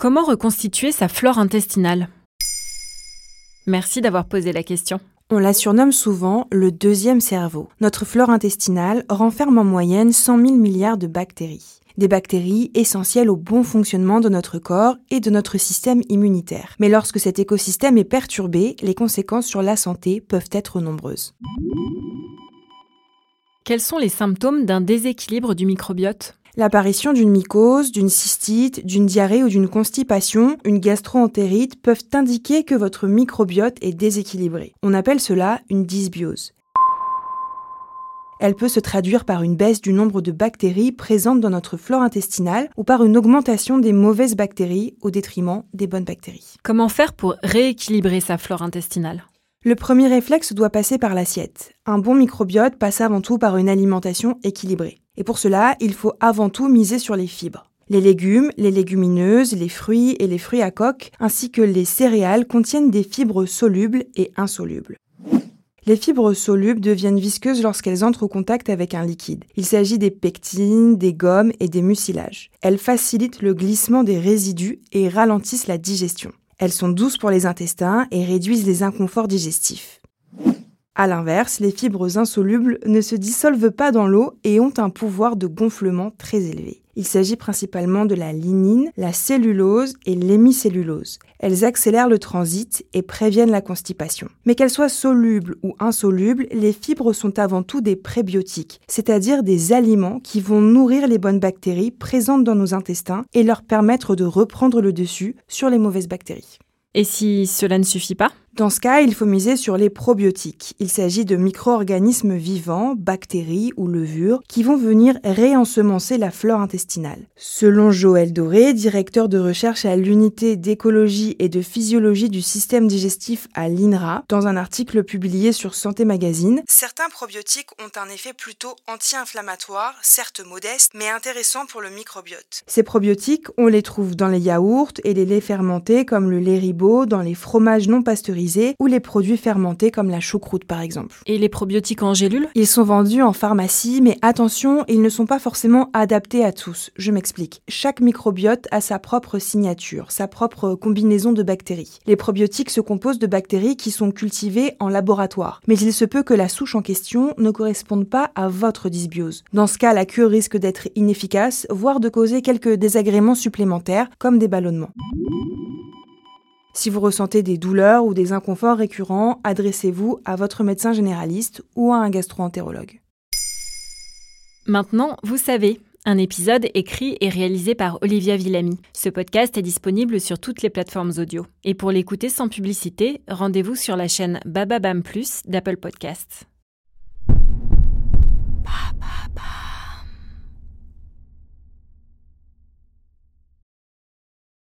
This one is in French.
Comment reconstituer sa flore intestinale? Merci d'avoir posé la question. On la surnomme souvent le deuxième cerveau. Notre flore intestinale renferme en moyenne 100 000 milliards de bactéries. Des bactéries essentielles au bon fonctionnement de notre corps et de notre système immunitaire. Mais lorsque cet écosystème est perturbé, les conséquences sur la santé peuvent être nombreuses. Quels sont les symptômes d'un déséquilibre du microbiote? L'apparition d'une mycose, d'une cystite, d'une diarrhée ou d'une constipation, une gastroentérite peuvent indiquer que votre microbiote est déséquilibré. On appelle cela une dysbiose. Elle peut se traduire par une baisse du nombre de bactéries présentes dans notre flore intestinale ou par une augmentation des mauvaises bactéries au détriment des bonnes bactéries. Comment faire pour rééquilibrer sa flore intestinale? Le premier réflexe doit passer par l'assiette. Un bon microbiote passe avant tout par une alimentation équilibrée. Et pour cela, il faut avant tout miser sur les fibres. Les légumes, les légumineuses, les fruits et les fruits à coque, ainsi que les céréales contiennent des fibres solubles et insolubles. Les fibres solubles deviennent visqueuses lorsqu'elles entrent au contact avec un liquide. Il s'agit des pectines, des gommes et des mucilages. Elles facilitent le glissement des résidus et ralentissent la digestion. Elles sont douces pour les intestins et réduisent les inconforts digestifs. A l'inverse, les fibres insolubles ne se dissolvent pas dans l'eau et ont un pouvoir de gonflement très élevé. Il s'agit principalement de la lignine, la cellulose et l'hémicellulose. Elles accélèrent le transit et préviennent la constipation. Mais qu'elles soient solubles ou insolubles, les fibres sont avant tout des prébiotiques, c'est-à-dire des aliments qui vont nourrir les bonnes bactéries présentes dans nos intestins et leur permettre de reprendre le dessus sur les mauvaises bactéries. Et si cela ne suffit pas? Dans ce cas, il faut miser sur les probiotiques. Il s'agit de micro-organismes vivants, bactéries ou levures, qui vont venir réensemencer la flore intestinale. Selon Joël Doré, directeur de recherche à l'unité d'écologie et de physiologie du système digestif à l'INRA, dans un article publié sur Santé Magazine, certains probiotiques ont un effet plutôt anti-inflammatoire, certes modeste, mais intéressant pour le microbiote. Ces probiotiques, on les trouve dans les yaourts et les laits fermentés comme le lait ribot, dans les fromages non pasteurisés ou les produits fermentés comme la choucroute par exemple. Et les probiotiques en gélules Ils sont vendus en pharmacie, mais attention, ils ne sont pas forcément adaptés à tous. Je m'explique. Chaque microbiote a sa propre signature, sa propre combinaison de bactéries. Les probiotiques se composent de bactéries qui sont cultivées en laboratoire, mais il se peut que la souche en question ne corresponde pas à votre dysbiose. Dans ce cas, la cure risque d'être inefficace, voire de causer quelques désagréments supplémentaires, comme des ballonnements. Si vous ressentez des douleurs ou des inconforts récurrents, adressez-vous à votre médecin généraliste ou à un gastroentérologue. Maintenant, vous savez, un épisode écrit et réalisé par Olivia Villamy. Ce podcast est disponible sur toutes les plateformes audio. Et pour l'écouter sans publicité, rendez-vous sur la chaîne Bababam Plus d'Apple Podcasts.